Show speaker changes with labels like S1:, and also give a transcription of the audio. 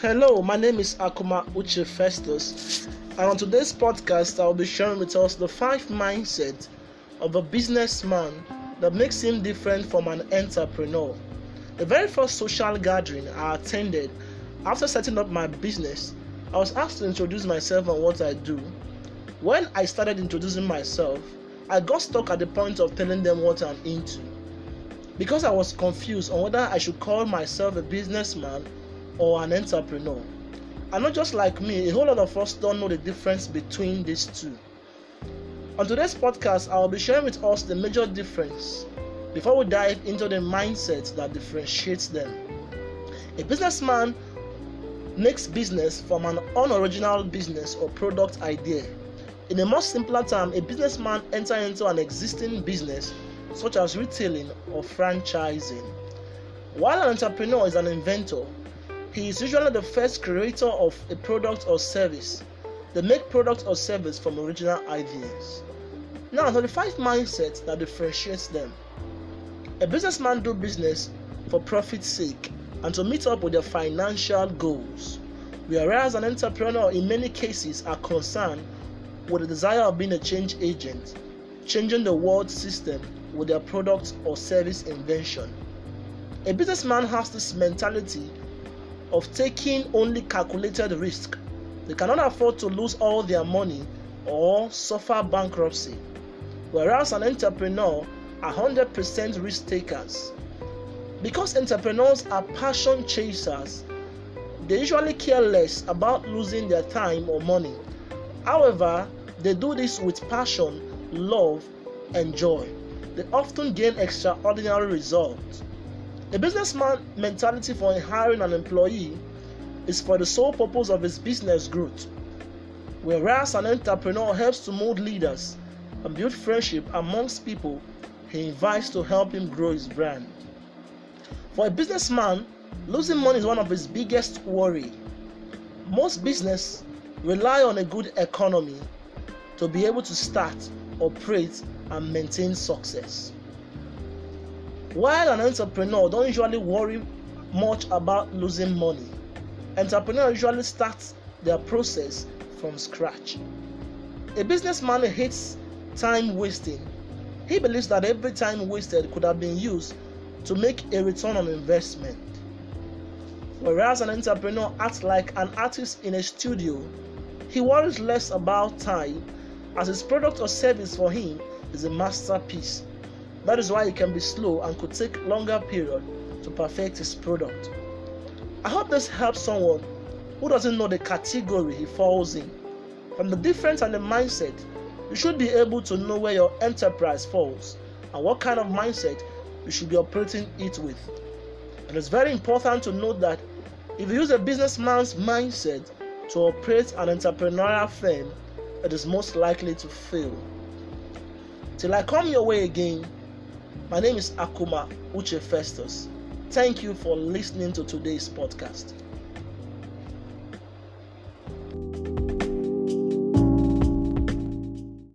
S1: Hello, my name is Akuma Uche Festus, and on today's podcast, I'll be sharing with us the five mindset of a businessman that makes him different from an entrepreneur. The very first social gathering I attended after setting up my business, I was asked to introduce myself and what I do. When I started introducing myself, I got stuck at the point of telling them what I'm into because I was confused on whether I should call myself a businessman or an entrepreneur. And not just like me, a whole lot of us don't know the difference between these two. On today's podcast, I will be sharing with us the major difference before we dive into the mindset that differentiates them. A businessman makes business from an unoriginal business or product idea. In a much simpler term, a businessman enters into an existing business such as retailing or franchising. While an entrepreneur is an inventor, he is usually the first creator of a product or service. They make products or service from original ideas. Now, there the five mindsets that differentiates them. A businessman do business for profit's sake and to meet up with their financial goals, whereas an entrepreneur in many cases are concerned with the desire of being a change agent, changing the world system with their product or service invention. A businessman has this mentality of taking only calculated risk. They cannot afford to lose all their money or suffer bankruptcy. Whereas an entrepreneur are 100% risk takers. Because entrepreneurs are passion chasers, they usually care less about losing their time or money. However, they do this with passion, love, and joy. They often gain extraordinary results. A businessman mentality for hiring an employee is for the sole purpose of his business growth, whereas an entrepreneur helps to mold leaders and build friendship amongst people he invites to help him grow his brand. For a businessman, losing money is one of his biggest worry. Most business rely on a good economy to be able to start, operate, and maintain success. While an entrepreneur don't usually worry much about losing money, entrepreneurs usually start their process from scratch. A businessman hates time wasting. He believes that every time wasted could have been used to make a return on investment. Whereas an entrepreneur acts like an artist in a studio, he worries less about time as his product or service for him is a masterpiece that is why he can be slow and could take longer period to perfect his product. I hope this helps someone who doesn't know the category he falls in. From the difference and the mindset, you should be able to know where your enterprise falls and what kind of mindset you should be operating it with. And it's very important to note that if you use a businessman's mindset to operate an entrepreneurial firm, it is most likely to fail. Till I come your way again, my name is Akuma Uche Festus. Thank you for listening to today's podcast.